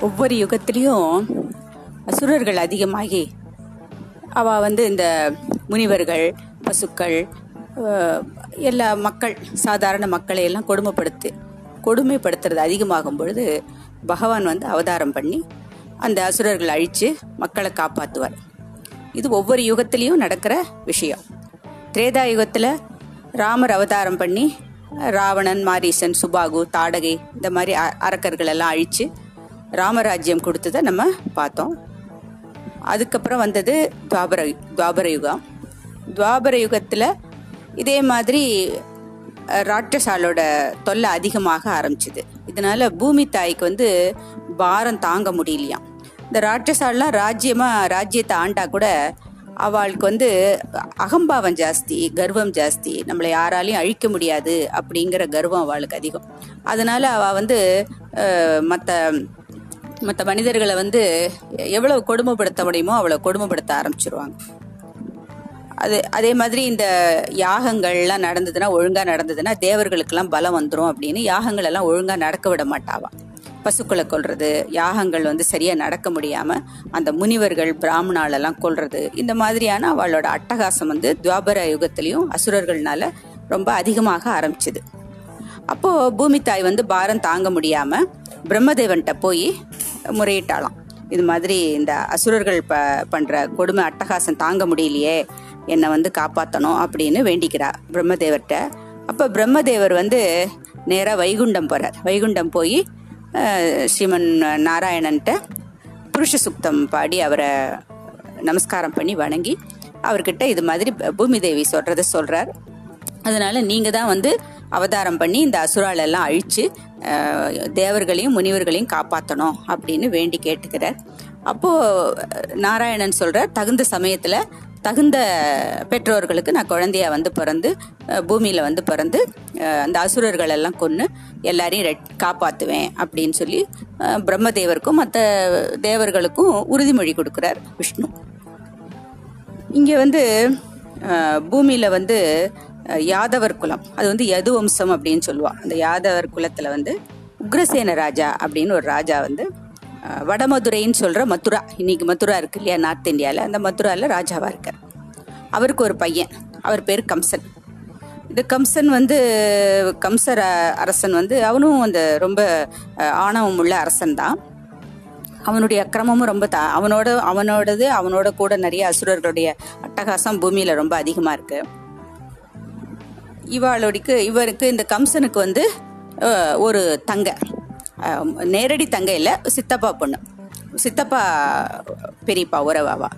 ஒவ்வொரு யுகத்திலையும் அசுரர்கள் அதிகமாகி அவ வந்து இந்த முனிவர்கள் பசுக்கள் எல்லா மக்கள் சாதாரண மக்களை எல்லாம் கொடுமைப்படுத்தி கொடுமைப்படுத்துறது அதிகமாகும் பொழுது பகவான் வந்து அவதாரம் பண்ணி அந்த அசுரர்களை அழித்து மக்களை காப்பாற்றுவார் இது ஒவ்வொரு யுகத்திலையும் நடக்கிற விஷயம். திரேதா யுகத்தில் ராமர் அவதாரம் பண்ணி ராவணன் மாரீசன் சுபாகு தாடகை இந்த மாதிரி அ- அரக்கர்கள் எல்லாம் அழித்து ராமராஜ்யம் கொடுத்ததை நம்ம பார்த்தோம். அதுக்கப்புறம் வந்தது துவாபர துவாபர யுகம் துவாபர யுகத்தில் இதே மாதிரி ராட்சசாலோட தொல்லை அதிகமாக ஆரம்பிச்சுது. இதனால பூமி தாய்க்கு வந்து பாரம் தாங்க முடியலையாம். இந்த ராட்சசாலாம் ராஜ்யமா ராஜ்யத்தை ஆண்டா கூட அவளுக்கு வந்து அகம்பாவம் ஜாஸ்தி கர்வம் ஜாஸ்தி. நம்மளை யாராலையும் அழிக்க முடியாது அப்படிங்கிற கர்வம் அவளுக்கு அதிகம். அதனால அவ வந்து மற்ற மற்ற மனிதர்களை வந்து எவ்வளவு கொடுமைப்படுத்த முடியுமோ அவ்வளோ கொடுமைப்படுத்த ஆரம்பிச்சிருவாங்க. அது அதே மாதிரி இந்த யாகங்கள்லாம் நடந்ததுன்னா ஒழுங்கா நடந்ததுன்னா தேவர்களுக்கெல்லாம் பலம் வந்துடும் அப்படின்னு யாகங்கள் எல்லாம் ஒழுங்கா நடக்க விட மாட்டாவா? பசுக்களை கொல்றது யாகங்கள் வந்து சரியா நடக்க முடியாம அந்த முனிவர்கள் பிராமணாலெல்லாம் கொல்றது இந்த மாதிரியான அவளோட அட்டகாசம் வந்து துவாபர யுகத்திலையும் அசுரர்கள்னால ரொம்ப அதிகமாக ஆரம்பிச்சுது. அப்போ பூமி தாய் வந்து பாரம் தாங்க முடியாம பிரம்மதேவன்கிட்ட போய் முறையிட்டாலாம் இது மாதிரி இந்த அசுரர்கள் ப பண்ணுற கொடுமை அட்டகாசம் தாங்க முடியலையே என்னை வந்து காப்பாற்றணும் அப்படின்னு வேண்டிக்கிறா பிரம்மதேவர்கிட்ட அப்போ பிரம்மதேவர் வந்து நேராக வைகுண்டம் போகிறார் வைகுண்டம் போய் ஸ்ரீமன் நாராயணன்ட்ட புருஷ சுக்தம் பாடி அவரை நமஸ்காரம் பண்ணி வணங்கி அவர்கிட்ட இது மாதிரி பூமி தேவி சொல்கிறத சொல்கிறார் அதனால் நீங்கள் தான் வந்து அவதாரம் பண்ணி இந்த அசுரால் எல்லாம் அழிச்சு தேவர்களையும் முனிவர்களையும் காப்பாற்றணும் அப்படின்னு வேண்டி கேட்டுக்கிறார். அப்போ நாராயணன் சொல்றார் தகுந்த சமயத்துல தகுந்த பெற்றோர்களுக்கு நான் குழந்தைய வந்து பிறந்து பூமியில் பூமியில வந்து பிறந்து அந்த அசுரர்கள் எல்லாம் கொன்று எல்லாரையும் ரெட்- காப்பாத்துவேன் அப்படின்னு சொல்லி பிரம்மதேவருக்கும் மற்ற தேவர்களுக்கும் உறுதிமொழி கொடுக்கிறார் விஷ்ணு. இங்க வந்து பூமியில் பூமியில வந்து யாதவர் குலம். அது வந்து யது வம்சம் அப்படின்னு சொல்லுவாள் அந்த யாதவர் குலத்தில் வந்து உக்ரசேன ராஜா அப்படின்னு ஒரு ராஜா வந்து வடமதுரைன்னு சொல்கிற மதுரா. இன்னைக்கு மதுரா இருக்கு இல்லையா நார்த் இந்தியாவில் அந்த மதுராவில் ராஜாவாக இருக்கார். அவருக்கு ஒரு பையன். அவர் பேர் கம்சன். இந்த கம்சன் வந்து கம்சர் அரசன் வந்து அவனும் அந்த ரொம்ப ஆணவம் உள்ள அரசன் தான். அவனுடைய அக்கிரமமும் ரொம்ப தா அவனோட அவனோடது அவனோட கூட நிறைய அசுரர்களுடைய அட்டகாசம் பூமியில் ரொம்ப அதிகமாக இருக்குது இவாளுக்கு இவருக்கு இந்த கம்சனுக்கு வந்து ஒரு தங்க. நேரடி தங்க இல்லை சித்தப்பா பொண்ணு. சித்தப்பா பெரியப்பா உறவாவா.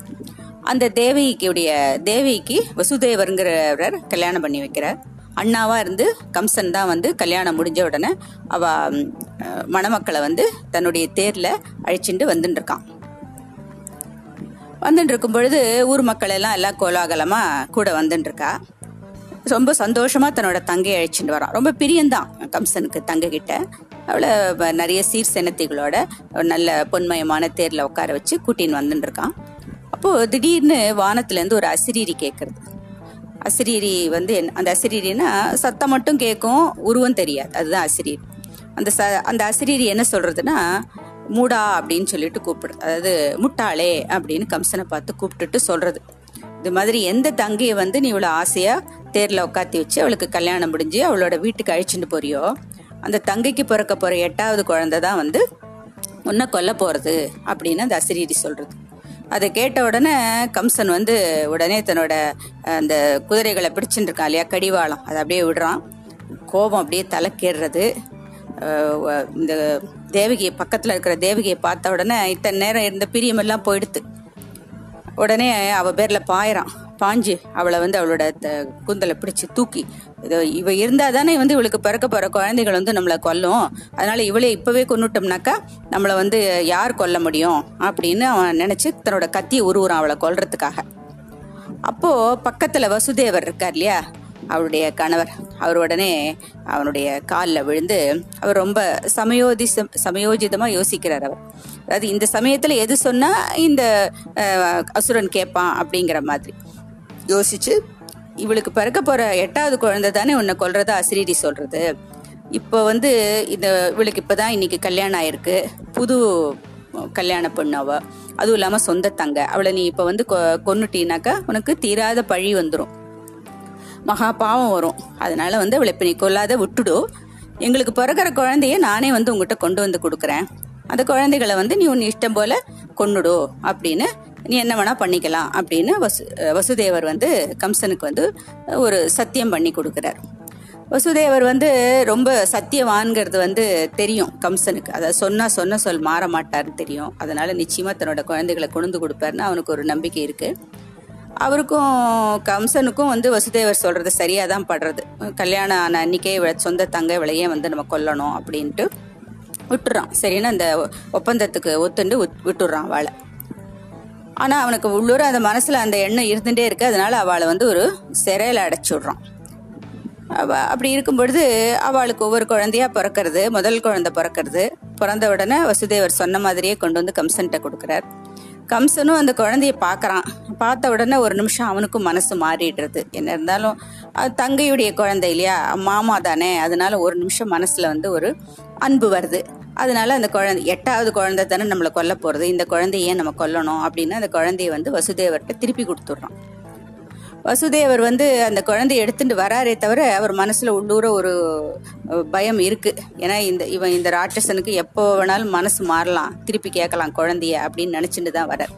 அந்த தேவகிக்குடைய தேவிக்கு வசுதேவருங்கிறவர் கல்யாணம் பண்ணி வைக்கிறார். அண்ணாவா இருந்து கம்சன் தான் வந்து கல்யாணம் முடிஞ்ச உடனே அவ மணமக்களை வந்து தன்னுடைய தேர்ல அழிச்சுட்டு வந்துட்டு இருக்கான் வந்துட்டு இருக்கும் பொழுது ஊர் மக்கள் எல்லாம் எல்லாம் கோலாகலமா கூட வந்துட்டு இருக்கா ரொம்ப சந்தோஷமா தன்னோட தங்கையை அழைச்சிட்டு வரான். ரொம்ப பிரியந்தான் கம்சனுக்கு தங்கை கிட்ட அவளை வ- நிறைய சீர் செனத்திகளோட நல்ல பொன்மயமான தேர்ல உட்கார வச்சு கூட்டின்னு வந்துட்டு இருக்கான் அப்போ திடீர்னு வானத்துல இருந்து ஒரு அசிரீரி கேட்கறது அசிரீரி வந்து என்ன- அந்த அசிரீரினா சத்தம் மட்டும் கேட்கும் உருவம் தெரியாது. அதுதான் அசிரீரி. அந்த ச அந்த அசிரீரி என்ன சொல்றதுன்னா மூடா அப்படின்னு சொல்லிட்டு கூப்பிடுது அதாவது முட்டாளே அப்படின்னு கம்சனை பார்த்து கூப்பிட்டுட்டு சொல்றது. இது மாதிரி எந்த தங்கையை வந்து நீ இவ்வளோ ஆசையா தேரில் உட்காத்தி வச்சு அவளுக்கு கல்யாணம் முடிஞ்சு அவளோட வீட்டுக்கு அழிச்சுட்டு போறியோ? அந்த தங்கைக்கு பிறக்க போகிற எட்டாவது குழந்தை தான் வந்து உன்னை கொல்ல போகிறது அப்படின்னு அந்த அசிரீரி சொல்கிறது அதை கேட்ட உடனே கம்சன் வந்து உடனே தன்னோட அந்த குதிரைகளை பிடிச்சிட்டு இருக்கான் இல்லையா கடிவாளம். அதை அப்படியே விடுறான். கோபம் அப்படியே தலைக்கேறுறது. இந்த தேவகியை பக்கத்தில் இருக்கிற தேவகியை பார்த்த உடனே இத்தனை நேரம் இருந்த பிரியமெல்லாம் போயிடுத்து. உடனே அவள் பேரில் பாயிறான். பாஞ்சு அவளை வந்து அவளோட த- கூந்தலை பிடிச்சு தூக்கி. இதோ இவ இருந்தா தானே வந்து இவளுக்கு பிறக்க போற குழந்தைகள் வந்து நம்மளை கொல்லும். அதனால இவளே இப்பவே கொண்டுட்டோம்னாக்கா நம்மளை வந்து யார் கொல்ல முடியும்? அப்படின்னு அவன் நினைச்சு தன்னோட கத்தியை உருவுறான் அவளை கொல்றதுக்காக. அப்போ பக்கத்துல வசுதேவர் இருக்கார் இல்லையா? அவருடைய கணவர். அவர் உடனே அவனுடைய காலில் விழுந்து அவர் ரொம்ப சமயோதி சமயோஜிதமாக யோசிக்கிறார் அவர். அதாவது இந்த சமயத்தில் எது சொன்னால் இந்த அசுரன் கேட்பான் அப்படிங்கிற மாதிரி. யோசிச்சு இவளுக்கு பிறக்க போற எட்டாவது குழந்தை தானே உன்னை கொல்றதா அசிரீடி சொல்றது? இப்போ வந்து இந்த இவளுக்கு இப்போதான் இன்னைக்கு கல்யாணம் ஆயிருக்கு. புது கல்யாண பொண்ணு அவ. அதுவும் இல்லாமல் சொந்த தங்க. அவளை நீ இப்போ வந்து கொ கொன்னுட்டீனாக்கா உனக்கு தீராத பழி வந்துடும் மகா பாவம் வரும். அதனால வந்து அவளை இப்போ நீ கொல்லாத விட்டுடு. எங்களுக்கு பிறக்கிற குழந்தைய நானே வந்து உங்ககிட்ட கொண்டு வந்து கொடுக்குறேன். அந்த குழந்தைகளை வந்து நீ உன் இஷ்டம் போல கொன்னுடு அப்படின்னு நீ என்ன வேணா பண்ணிக்கலாம் அப்படின்னு வசு வசுதேவர் வந்து கம்சனுக்கு வந்து ஒரு சத்தியம் பண்ணி கொடுக்குறார். வசுதேவர் வந்து ரொம்ப சத்தியவான்கிறது வந்து தெரியும் கம்சனுக்கு. அதை சொன்னால் சொன்ன சொல் மாற மாட்டார்னு தெரியும். அதனால நிச்சயமாக தன்னோட குழந்தைகளை கொண்டு கொடுப்பாருன்னு அவனுக்கு ஒரு நம்பிக்கை இருக்கு. அவருக்கும் கம்சனுக்கும் வந்து வசுதேவர் சொல்றது சரியாக தான் படுறது. கல்யாணம் ஆன அன்னைக்கே சொந்த தங்க விளையே வந்து நம்ம கொல்லணும் அப்படின்ட்டு விட்டுறான். சரின்னு அந்த ஒப்பந்தத்துக்கு ஒத்துண்டு விட்- விட்டுடுறான் வாழை ஆனால் அவனுக்கு உள்ளூர அந்த மனசில் அந்த எண்ணம் இருந்துகிட்டே இருக்கு. அதனால அவளை வந்து ஒரு சிறையில அடைச்சி விட்றான் அவ அப்படி இருக்கும் பொழுது அவளுக்கு ஒவ்வொரு குழந்தையா பிறக்கிறது முதல் குழந்தை பிறக்கிறது. பிறந்த உடனே வசுதேவர் சொன்ன மாதிரியே கொண்டு வந்து கம்சன்கிட்ட கொடுக்குறார். கம்சனும் அந்த குழந்தைய பார்க்குறான். பார்த்த உடனே ஒரு நிமிஷம் அவனுக்கும் மனசு மாறிடுறது. என்ன இருந்தாலும் அது தங்கையுடைய குழந்தை இல்லையா? மாமா தானே. அதனால ஒரு நிமிஷம் மனசில் வந்து ஒரு அன்பு வருது. அதனால அந்த குழந்தை எட்டாவது குழந்தை தானே நம்மளை கொல்ல போறது. இந்த குழந்தைய ஏன் நம்ம கொல்லணும் அப்படின்னு அந்த குழந்தைய வந்து வசுதேவர்கிட்ட திருப்பி கொடுத்துட்றோம். வசுதேவர் வந்து அந்த குழந்தைய எடுத்துட்டு வராரே தவிர அவர் மனசுல உள்ளூர ஒரு பயம் இருக்கு. ஏன்னா இந்த இவன் இந்த ராட்சசனுக்கு எப்போ வேணாலும் மனசு மாறலாம். திருப்பி கேட்கலாம் குழந்தைய அப்படின்னு நினைச்சுட்டு தான் வரார்.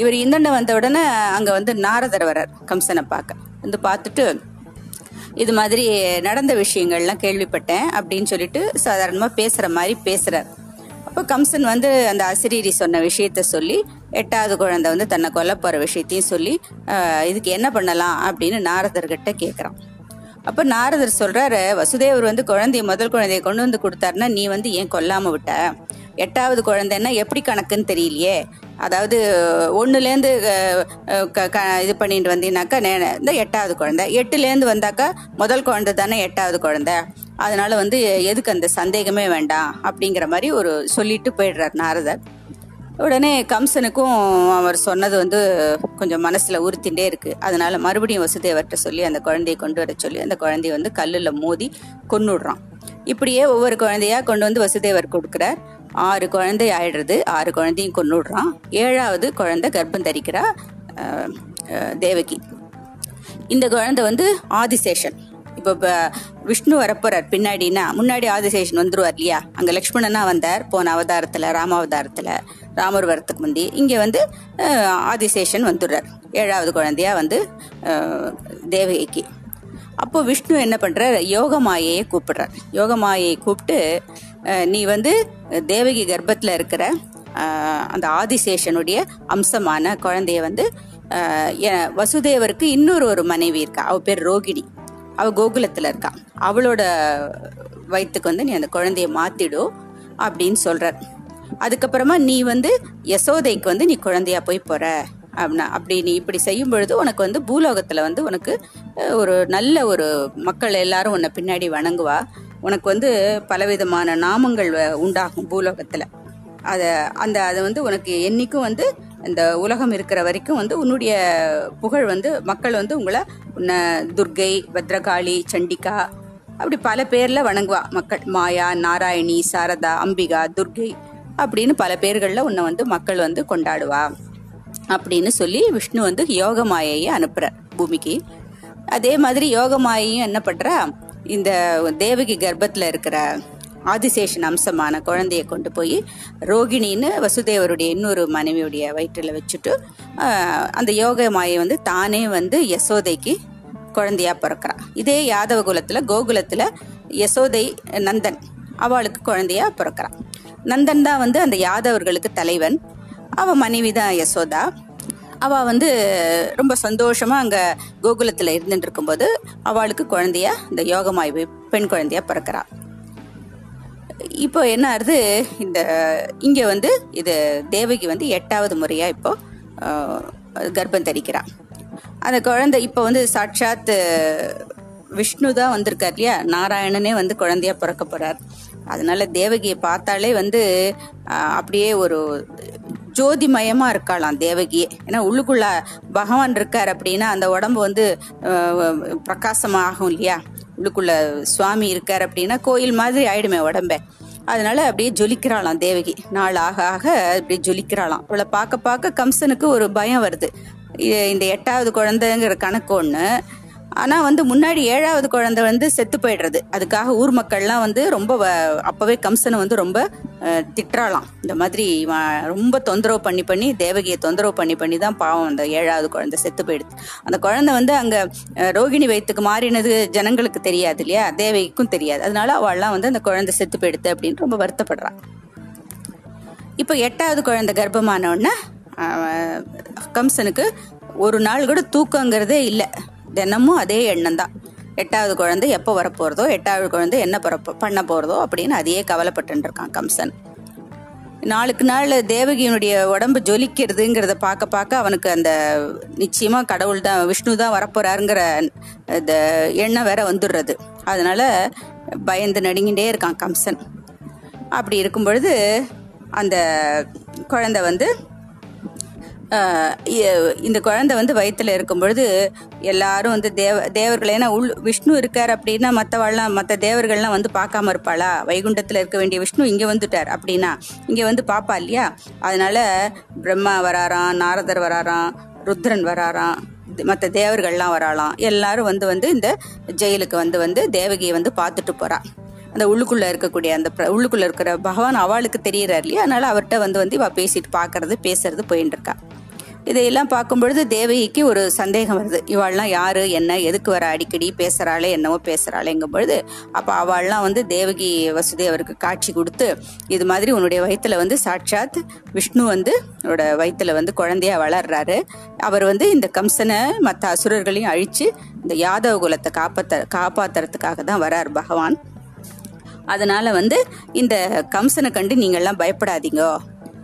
இவர் இந்தண்ட வந்த உடனே அங்க வந்து நாரதர் வரார் கம்சனை பார்க்க. வந்து பார்த்துட்டு இது மாதிரி நடந்த விஷயங்கள்லாம் கேள்விப்பட்டேன் அப்படின்னு சொல்லிட்டு சாதாரணமா பேசுற மாதிரி பேசுறார். அப்போ கம்சன் வந்து அந்த அசிரீரி சொன்ன விஷயத்த சொல்லி எட்டாவது குழந்தை வந்து தன்னை கொல்ல போற விஷயத்தையும் சொல்லி இதுக்கு என்ன பண்ணலாம் அப்படின்னு நாரதர்கிட்ட கேட்குறான் அப்போ நாரதர் சொல்றாரு வசுதேவர் வந்து குழந்தைய முதல் குழந்தைய கொண்டு வந்து கொடுத்தாருன்னா நீ வந்து ஏன் கொல்லாம விட்ட? எட்டாவது குழந்தைன்னா எப்படி கணக்குன்னு தெரியலையே. அதாவது ஒன்றுலேருந்து க க இது பண்ணிட்டு வந்தீங்கன்னாக்கா நே- இந்த எட்டாவது குழந்தை. எட்டுலேருந்து வந்தாக்கா முதல் குழந்தை தானே எட்டாவது குழந்தை. அதனால வந்து எதுக்கு அந்த சந்தேகமே வேண்டாம் அப்படிங்கிற மாதிரி ஒரு சொல்லிட்டு போயிடுறார் நாரதர். உடனே கம்சனுக்கும் அவர் சொன்னது வந்து கொஞ்சம் மனசுல உறுத்திண்டே இருக்கு. அதனால மறுபடியும் வசுதேவர்கிட்ட சொல்லி அந்த குழந்தையை கொண்டு வர சொல்லி அந்த குழந்தைய வந்து கல்லுல மோதி கொண்டுடுறான் இப்படியே ஒவ்வொரு குழந்தையா கொண்டு வந்து வசுதேவர் கொடுக்குறார். ஆறு குழந்தை ஆயிடுறது ஆறு குழந்தையும் கொண்டுடுறான் ஏழாவது குழந்தை கர்ப்பம் தரிக்கிறா தேவகி. இந்த குழந்தை வந்து ஆதிசேஷன். இப்போ விஷ்ணு வரப்போறார் பின்னாடினா முன்னாடி ஆதிசேஷன் வந்துருவார் இல்லையா? அங்கே லக்ஷ்மணனா வந்தார் போன அவதாரத்தில் ராமாவதாரத்தில் ராமர் வரத்துக்கு முந்தி. இங்கே வந்து ஆதிசேஷன் வந்துடுறார். ஏழாவது குழந்தையா வந்து தேவகிக்கு. அப்போ விஷ்ணு என்ன பண்ணுறார் யோக மாயையை கூப்பிடுறார். யோகமாயையை கூப்பிட்டு நீ வந்து தேவகி கர்ப்பத்தில் இருக்கிற அந்த ஆதிசேஷனுடைய அம்சமான குழந்தைய வந்து வசுதேவருக்கு இன்னொரு ஒரு மனைவி இருக்கா. அவ பேர் ரோகிணி. அவ கோகுலத்தில் இருக்கா. அவளோட வயிற்றுக்கு வந்து நீ அந்த குழந்தைய மாத்திடு அப்படின்னு சொல்றார். அதுக்கப்புறமா நீ வந்து யசோதைக்கு வந்து நீ குழந்தையா போய் போற அப்படின்னா அப்படி நீ இப்படி செய்யும் பொழுது உனக்கு வந்து பூலோகத்துல வந்து உனக்கு ஒரு நல்ல ஒரு மக்கள் எல்லாரும் உன்னை பின்னாடி வணங்குவா. உனக்கு வந்து பலவிதமான நாமங்கள் வ- உண்டாகும் பூலோகத்துல. அத அந்த அது வந்து உனக்கு என்னைக்கும் வந்து இந்த உலகம் இருக்கிற வரைக்கும் வந்து உன்னுடைய புகழ் வந்து மக்கள் வந்து உங்களை உன்னை துர்கை பத்ரகாளி சண்டிகா அப்படி பல பேர்ல வணங்குவா. மக்கள் மாயா நாராயணி சாரதா அம்பிகா துர்கை அப்படின்னு பல பேர்கள்ல உன்னை வந்து மக்கள் வந்து கொண்டாடுவா அப்படின்னு சொல்லி விஷ்ணு வந்து யோக மாயையை அனுப்புறார் பூமிக்கு. அதே மாதிரி யோக மாயையும் என்ன பண்ணுறா இந்த தேவகி கர்ப்பத்தில் இருக்கிற ஆதிசேஷன் அம்சமான குழந்தைய கொண்டு போய் ரோகிணின்னு வசுதேவருடைய இன்னொரு மனைவியுடைய வயிற்றில் வச்சுட்டு அந்த யோக மாயை வந்து தானே வந்து யசோதைக்கு குழந்தையா பிறக்கிறான் இதே யாதவ குலத்தில் கோகுலத்தில் யசோதை நந்தன் அவளுக்கு குழந்தையா பிறக்கிறான் நந்தன் தான் வந்து அந்த யாதவர்களுக்கு தலைவன். அவன் மனைவி தான் யசோதா. அவ வந்து ரொம்ப சந்தோஷமா அங்க கோகுலத்துல இருந்துட்டு இருக்கும்போது அவளுக்கு குழந்தைய இந்த யோகமாய்வு பெண் குழந்தையா பிறக்கிறா. இப்போ என்ன ஆகுது? இந்த இங்க வந்து இது தேவகி வந்து எட்டாவது முறையா இப்போ கர்ப்பம் தரிக்கிறா. அந்த குழந்தை இப்போ வந்து சாட்சாத் விஷ்ணு தான் வந்திருக்கார் இல்லையா? நாராயணனே வந்து குழந்தையா பிறக்க போறார். அதனால தேவகியை பார்த்தாலே வந்து அப்படியே ஒரு ஜோதிமயமா இருக்காளாம் தேவகியே ஏன்னா உள்ளுக்குள்ள பகவான் இருக்கார் அப்படின்னா அந்த உடம்பு வந்து பிரகாசமாகும் இல்லையா? உள்ளுக்குள்ள சுவாமி இருக்கார் அப்படின்னா கோயில் மாதிரி ஆயிடுமே உடம்ப. அதனால அப்படியே ஜொலிக்கிறாளாம் தேவகி. நாள் ஆக ஆக அப்படியே ஜொலிக்கிறாளாம். அவளை பார்க்க பார்க்க கம்சனுக்கு ஒரு பயம் வருது. இந்த எட்டாவது குழந்தைங்கிற கணக்கு ஒன்று ஆனால் வந்து முன்னாடி ஏழாவது குழந்தை வந்து செத்து போயிடுறது. அதுக்காக ஊர் மக்கள்லாம் வந்து ரொம்ப வ- கம்சனை வந்து ரொம்ப திட்டுறாலாம் இந்த மாதிரி ரொம்ப தொந்தரவு பண்ணி பண்ணி தேவகியை தொந்தரவு பண்ணி பண்ணி தான் பாவம் அந்த ஏழாவது குழந்தை செத்து போயிடுது. அந்த குழந்தை வந்து அங்கே ரோகிணி வயிற்றுக்கு மாறினது ஜனங்களுக்கு தெரியாது இல்லையா? தேவகிக்கும் தெரியாது. அதனால அவள்லாம் வந்து அந்த குழந்தை செத்து போயிடுது அப்படின்னு ரொம்ப வருத்தப்படுறான் இப்போ எட்டாவது குழந்தை கர்ப்பமானவுடனே கம்சனுக்கு ஒரு நாள் கூட தூக்கங்கிறதே இல்லை. தினமும் அதே எண்ணம் தான் எட்டாவது குழந்தை எப்போ வரப்போகிறதோ எட்டாவது குழந்தை என்ன பரப்ப பண்ண போகிறதோ அப்படின்னு அதையே கவலைப்பட்டு இருக்கான் கம்சன். நாளுக்கு நாள் தேவகியினுடைய உடம்பு ஜொலிக்கிறதுங்கிறத பார்க்க பார்க்க அவனுக்கு அந்த நிச்சயமாக கடவுள் தான் விஷ்ணு தான் வரப்போறாருங்கிற இந்த எண்ணம் வேற வந்துடுறது. அதனால பயந்து நடுங்கிட்டே இருக்கான் கம்சன். அப்படி இருக்கும் பொழுது அந்த குழந்தை வந்து இந்த குழந்தை வந்து வயிற்றுல இருக்கும் பொழுது எல்லாரும் வந்து தேவ தேவர்கள் ஏன்னா உள் விஷ்ணு இருக்கார் அப்படின்னா மற்றவாள்லாம் மற்ற தேவர்கள்லாம் வந்து பார்க்காம இருப்பாளா? வைகுண்டத்தில் இருக்க வேண்டிய விஷ்ணு இங்கே வந்துட்டார் அப்படின்னா இங்கே வந்து பாப்பா இல்லையா? அதனால பிரம்மா வராராம் நாரதர் வராராம் ருத்ரன் வராராம் மற்ற தேவர்கள்லாம் வராலாம் எல்லாரும் வந்து வந்து இந்த ஜெயிலுக்கு வந்து வந்து தேவகியை வந்து பார்த்துட்டு போகிறா அந்த உள்ளுக்குள்ளே இருக்கக்கூடிய அந்த உள்ளுக்குள்ளே இருக்கிற பகவான் அவளுக்கு தெரியறார் இல்லையா? அதனால் அவர்கிட்ட வந்து வந்து இவ பேசிட்டு பார்க்கறது பேசுறது போயின்னு இருக்கா. இதையெல்லாம் பார்க்கும் பொழுது தேவகிக்கு ஒரு சந்தேகம் வருது. இவாள்லாம் யாரு என்ன எதுக்கு வர அடிக்கடி பேசுறாளே என்னவோ பேசுறாளேங்கும் பொழுது அப்போ அவள்லாம் வந்து தேவகி வசுதேவருக்கு காட்சி கொடுத்து இது மாதிரி உன்னுடைய வயிற்றுல வந்து சாட்சாத் விஷ்ணு வந்து உன்னோட வயிற்றில் வந்து குழந்தையா வளர்றாரு. அவர் வந்து இந்த கம்சனை மற்ற அசுரர்களையும் அழிச்சு இந்த யாதவ குலத்தை காப்பாத்த காப்பாத்துறதுக்காக தான் வரார் பகவான். அதனால வந்து இந்த கம்சனை கண்டு நீங்கள்லாம் பயப்படாதீங்க.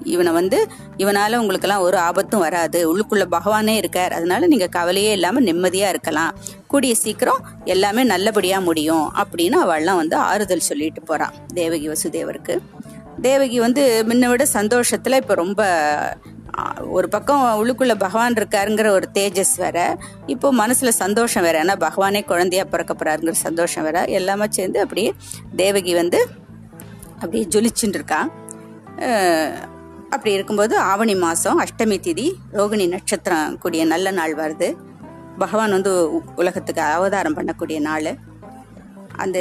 இவனை வந்து இவனால உங்களுக்கெல்லாம் ஒரு ஆபத்தும் வராது. உள்ளுக்குள்ள பகவானே இருக்கார். அதனால நீங்க கவலையே இல்லாம நிம்மதியா இருக்கலாம். கூடிய சீக்கிரம் எல்லாமே நல்லபடியா முடியும் அப்படின்னு அவள்லாம் வந்து ஆறுதல் சொல்லிட்டு போறான் தேவகி வசுதேவருக்கு. தேவகி வந்து முன்ன விட சந்தோஷத்துல இப்ப ரொம்ப ஒரு பக்கம் உள்ளுக்குள்ள பகவான் இருக்காருங்கிற ஒரு தேஜஸ் வேற. இப்போ மனசுல சந்தோஷம் வேற. ஏன்னா பகவானே குழந்தையா பிறக்க போறாருங்கிற சந்தோஷம் வேற. எல்லாமே சேர்ந்து அப்படியே தேவகி வந்து அப்படியே ஜொலிச்சுட்டு இருக்கா. அப்படி இருக்கும்போது ஆவணி மாதம் அஷ்டமி திதி ரோகிணி நட்சத்திரம் கூடிய நல்ல நாள் வருது. பகவான் வந்து உ- உலகத்துக்கு அவதாரம் பண்ணக்கூடிய நாள். அந்த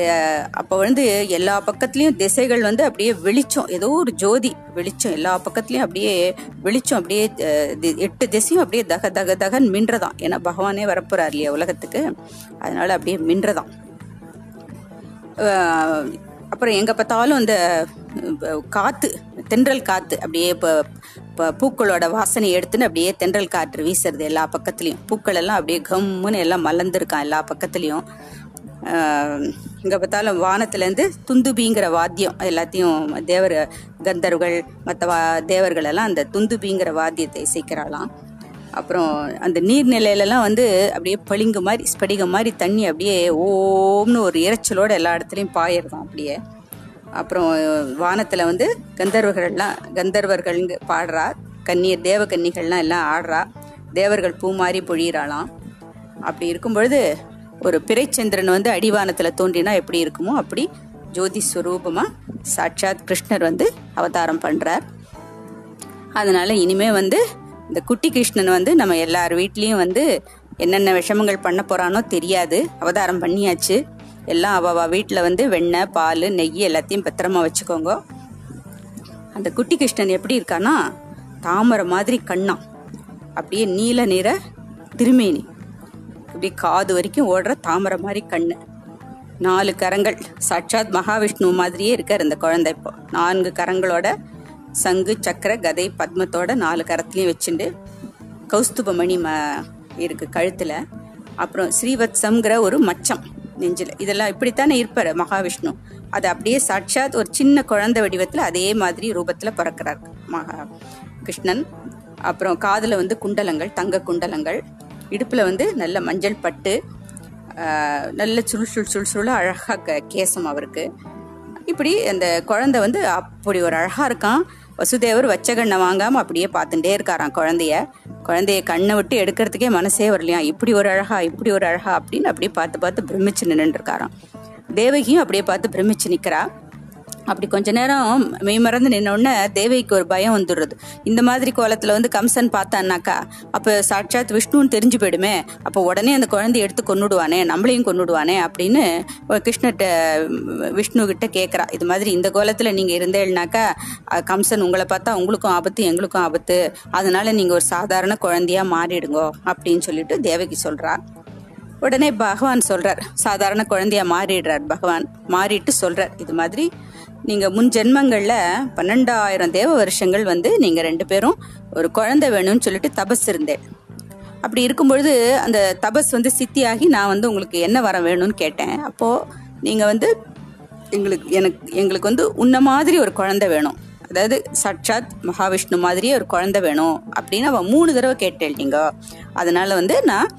அப்போ வந்து எல்லா பக்கத்துலேயும் திசைகள் வந்து அப்படியே வெளிச்சம் ஏதோ ஒரு ஜோதி வெளிச்சம். எல்லா பக்கத்துலேயும் அப்படியே வெளிச்சம் அப்படியே தி- எட்டு திசையும் அப்படியே தக தக தகன் மின்றதான் ஏன்னா பகவானே வரப்போறார் இல்லையா உலகத்துக்கு. அதனால அப்படியே மின்றதான் அப்புறம் எங்கே பார்த்தாலும் அந்த காற்று காத்து தென்றல் காத்து அப்படியே இப்போ இப்போ பூக்களோட வாசனை எடுத்துன்னு அப்படியே தென்றல் காற்று வீசுறது எல்லா பக்கத்துலேயும். பூக்கள் எல்லாம் அப்படியே கம்முன்னு எல்லாம் மலர்ந்துருக்கான் எல்லா பக்கத்துலேயும். இங்கே பார்த்தாலும் வானத்துலேருந்து துந்துபிங்கிற வாத்தியம் எல்லாத்தையும் தேவர் கந்தர்கள் மற்ற வா தேவர்கள் எல்லாம் அந்த துந்துபிங்கிற வாத்தியத்தை இசைக்கிறாளாம். அப்புறம் அந்த நீர்நிலையிலலாம் வந்து அப்படியே பளிங்கு மாதிரி ஸ்படிகம் மாதிரி தண்ணி அப்படியே ஓம்னு ஒரு இரைச்சலோட எல்லா இடத்துலையும் பாயிடுதான் அப்படியே. அப்புறம் வானத்தில் வந்து கந்தர்வர்கள்லாம் கந்தர்வர்கள் பாடுறா கன்னியர் தேவ கன்னிகள்லாம் எல்லாம் ஆடுறா தேவர்கள் பூ மாதிரி பொழியிறாளாம். அப்படி இருக்கும் பொழுது ஒரு பிறைச்சந்திரன் வந்து அடிவானத்தில் தோன்றினா எப்படி இருக்குமோ அப்படி ஜோதி ஸ்வரூபமாக சாட்சாத் கிருஷ்ணர் வந்து அவதாரம் பண்ணுறார் அதனால இனிமே வந்து இந்த குட்டி கிருஷ்ணன் வந்து நம்ம எல்லார் வீட்லேயும் வந்து என்னென்ன விஷமங்கள் பண்ண போகிறானோ தெரியாது. அவதாரம் பண்ணியாச்சு. எல்லாம் அவ வீட்டில் வந்து வெண்ணெய் பால் நெய் எல்லாத்தையும் பத்திரமா வச்சுக்கோங்க. அந்த குட்டி கிருஷ்ணன் எப்படி இருக்கானா தாமரை மாதிரி கண்ணாம். அப்படியே நீல நிற திருமேனி. அப்படியே காது வரைக்கும் ஓடுற தாமரை மாதிரி கண்ணு. நாலு கரங்கள். சாட்சாத் மகாவிஷ்ணு மாதிரியே இருக்கார் இந்த குழந்தை இப்போ. நான்கு கரங்களோட சங்கு சக்கர கதை பத்மத்தோட நாலு கரத்துலையும் வச்சுண்டு கௌஸ்துபமணி ம இருக்கு கழுத்தில். அப்புறம் ஸ்ரீவத்சம்ங்கிற ஒரு மச்சம் நெஞ்சில். இதெல்லாம் இப்படித்தானே இருப்பார் மகாவிஷ்ணு. அது அப்படியே சாட்சாத் ஒரு சின்ன குழந்தை வடிவத்தில் அதே மாதிரி ரூபத்தில் பிறக்கிறார் மகா கிருஷ்ணன் அப்புறம் காதில் வந்து குண்டலங்கள் தங்க குண்டலங்கள். இடுப்பில் வந்து நல்ல மஞ்சள் பட்டு நல்ல சுள் சுள் சுருள் சுள்ள அழகாக க கேசம் அவருக்கு. இப்படி அந்த குழந்தை வந்து அப்படி ஒரு அழகாக இருக்கான். வசுதேவர் வச்ச கண்ணை வாங்காமல் அப்படியே பார்த்துட்டே இருக்காராம் குழந்தைய. குழந்தைய கண்ணை விட்டு எடுக்கிறதுக்கே மனசே வரலையா? இப்படி ஒரு அழகா இப்படி ஒரு அழகா அப்படின்னு அப்படியே பார்த்து பார்த்து பிரமிச்சு நின்றுருக்காராம் தேவகியும் அப்படியே பார்த்து பிரமிச்சு நிற்கிறா. அப்படி கொஞ்ச நேரம் மெய்மறந்து நின்னோடனே தேவைக்கு ஒரு பயம் வந்துடுறது. இந்த மாதிரி கோலத்துல வந்து கம்சன் பார்த்தான்னாக்கா அப்ப சாட்சாத் விஷ்ணுன்னு தெரிஞ்சு போயிடுமே. அப்போ உடனே அந்த குழந்தைய எடுத்து கொன்னுடுவானே நம்மளையும் கொன்னுடுவானே அப்படின்னு கிருஷ்ணர்கிட்ட விஷ்ணு கிட்ட கேட்கறா இது மாதிரி இந்த கோலத்துல நீங்க இருந்தேன்னாக்கா கம்சன் உங்களை பார்த்தா உங்களுக்கும் ஆபத்து எங்களுக்கும் ஆபத்து. அதனால நீங்க ஒரு சாதாரண குழந்தையா மாறிடுங்கோ அப்படின்னு சொல்லிட்டு தேவகி சொல்றா. உடனே பகவான் சொல்றார் சாதாரண குழந்தையா மாறிடுறார் பகவான். மாறிட்டு சொல்றார் இது மாதிரி நீங்க முன் ஜென்மங்கள்ல பன்னெண்டாயிரம் தேவ வருஷங்கள் வந்து நீங்க ரெண்டு பேரும் ஒரு குழந்தை வேணும்னு சொல்லிட்டு தபஸ் இருந்தேன். அப்படி இருக்கும் பொழுது அந்த தபஸ் வந்து சித்தியாகி நான் வந்து உங்களுக்கு என்ன வரம் வேணும்னு கேட்டேன். அப்போ நீங்க வந்து எங்களுக்கு எனக்கு எங்களுக்கு வந்து உன்ன மாதிரி ஒரு குழந்தை வேணும். அதாவது சட்சாத் மகாவிஷ்ணு மாதிரியே ஒரு குழந்தை வேணும் அப்படின்னு அவன் மூணு தடவை கேட்டேன் நீங்க. அதனால வந்து நான்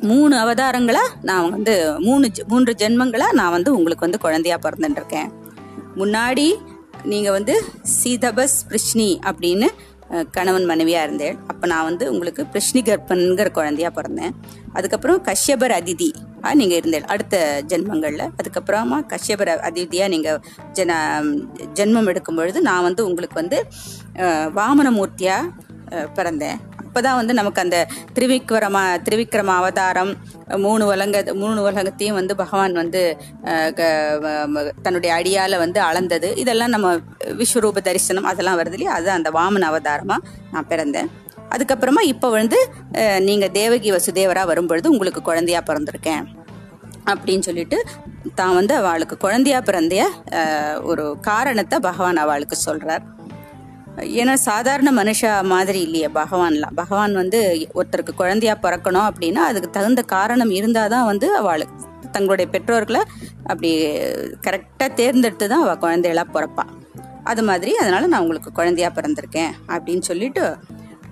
மூணு அவதாரங்களா நான் வந்து மூணு ஜெ- மூன்று ஜென்மங்களா நான் வந்து உங்களுக்கு வந்து குழந்தையா பிறந்துட்டுருக்கேன். முன்னாடி நீங்க வந்து சீதபஸ் பிரிஷ்னி அப்படின்னு கணவன் மனைவியா இருந்தேன். அப்ப நான் வந்து உங்களுக்கு பிரிஷ்னி கர்ப்பன்கிற குழந்தையா பிறந்தேன். அதுக்கப்புறம் கஷ்யபர் அதிதி ஆ, நீங்க இருந்தேன். அடுத்த ஜென்மங்கள்ல. அதுக்கப்புறமா கஷ்யபர் அதிதியா நீங்க ஜன ஜென்மம் எடுக்கும் பொழுது நான் வந்து உங்களுக்கு வந்து அஹ், பிறந்தேன். அப்போ பிறந்தேன் வந்து நமக்கு அந்த திரிவிக்ரம திருவிக்ரம அவதாரம் மூணு உலக மூணு உலகத்தையும் வந்து பகவான் வந்து க- வ- தன்னுடைய அடியால வந்து அளந்தது. இதெல்லாம் நம்ம விஸ்வரூப தரிசனம் அதெல்லாம் வருது இல்லையா? அது அந்த வாமன அவதாரமா நான் பிறந்தேன். அதுக்கப்புறமா இப்போ வந்து நீங்கள் நீங்க தேவகி வசுதேவரா வரும்பொழுது உங்களுக்கு குழந்தையா பிறந்திருக்கேன். அப்படின்னு சொல்லிட்டு தான் வந்து அவளுக்கு குழந்தையா பிறந்தைய ஒரு காரணத்தை பகவான் அவளுக்கு சொல்றார். ஏன்னா சாதாரண மனுஷா மாதிரி இல்லையே பகவான்லாம் பகவான் வந்து ஒருத்தருக்கு குழந்தையா பிறக்கணும் அப்படின்னா அதுக்கு தகுந்த காரணம் இருந்தாதான் வந்து அவளுக்கு தங்களுடைய பெற்றோர்களை அப்படி கரெக்டாக தேர்ந்தெடுத்து தான் அவள் குழந்தைகளா பிறப்பா. அது மாதிரி அதனால நான் உங்களுக்கு குழந்தையா பிறந்திருக்கேன் அப்படின்னு சொல்லிட்டு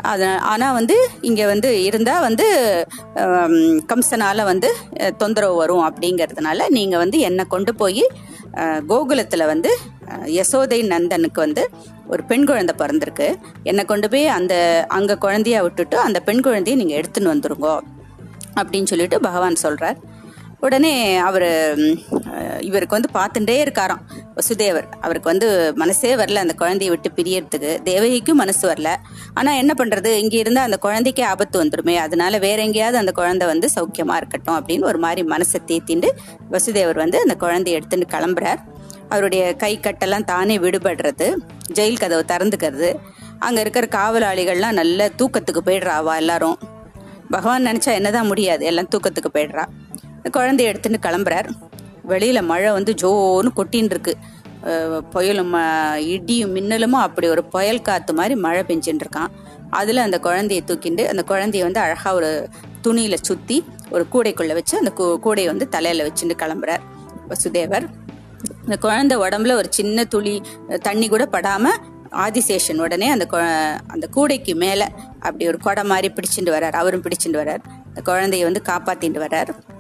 அத ஆனால் வந்து இங்கே வந்து இருந்தால் வந்து கம்சனால் வந்து தொந்தரவு வரும் அப்படிங்கிறதுனால நீங்கள் வந்து என்னை கொண்டு போய் கோகுலத்தில் வந்து யசோதை நந்தனுக்கு வந்து ஒரு பெண் குழந்தை பிறந்திருக்கு. என்னை கொண்டு போய் அந்த அங்கே குழந்தைய விட்டுட்டு அந்த பெண் குழந்தைய நீங்கள் எடுத்துன்னு வந்துருங்கோ அப்படின்னு சொல்லிட்டு பகவான் சொல்கிறார் உடனே அவர் இவருக்கு வந்து பார்த்துட்டே இருக்காராம். வசுதேவர் அவருக்கு வந்து மனசே வரல அந்த குழந்தையை விட்டு பிரியறதுக்கு. தேவகிக்கும் மனசு வரல. ஆனால் என்ன பண்ணுறது இங்கே இருந்தால் அந்த குழந்தைக்கே ஆபத்து வந்துடுமே அதனால வேற எங்கேயாவது அந்த குழந்தை வந்து சௌக்கியமாக இருக்கட்டும் அப்படின்னு ஒரு மாதிரி மனசை தேத்திண்டு வசுதேவர் வந்து அந்த குழந்தைய எடுத்துட்டு கிளம்புறார். அவருடைய கை கட்டெல்லாம் தானே விடுபடுறது. ஜெயில் கதவை திறந்துக்கிறது. அங்கே இருக்கிற காவலாளிகள்லாம் நல்ல தூக்கத்துக்கு போயிடுறா எல்லாரும். பகவான் நினைச்சா என்னதான் முடியாது. எல்லாம் தூக்கத்துக்கு போயிடுறா. குழந்தைய எடுத்துட்டு கிளம்புறார். வெளியில மழை வந்து ஜோன்னு கொட்டின்னு இருக்கு புயலும் ம- இடியும் மின்னலுமா அப்படி ஒரு புயல் காத்து மாதிரி மழை பெஞ்சுட்டு இருக்கான் அதுல அந்த குழந்தைய தூக்கிண்டு அந்த குழந்தைய வந்து அழகா ஒரு துணியில சுத்தி ஒரு கூடைக்குள்ள வச்சு அந்த கூ- கூடையை வந்து தலையில வச்சுட்டு கிளம்புறார் வசுதேவர். இந்த குழந்தை உடம்புல ஒரு சின்ன துளி தண்ணி கூட படாம ஆதிசேஷன் உடனே அந்த அந்த கூடைக்கு மேல அப்படி ஒரு கொடை மாதிரி பிடிச்சிட்டு வர்றார். அவரும் பிடிச்சிட்டு வர்றார். அந்த குழந்தைய வந்து காப்பாத்திட்டு வர்றார்.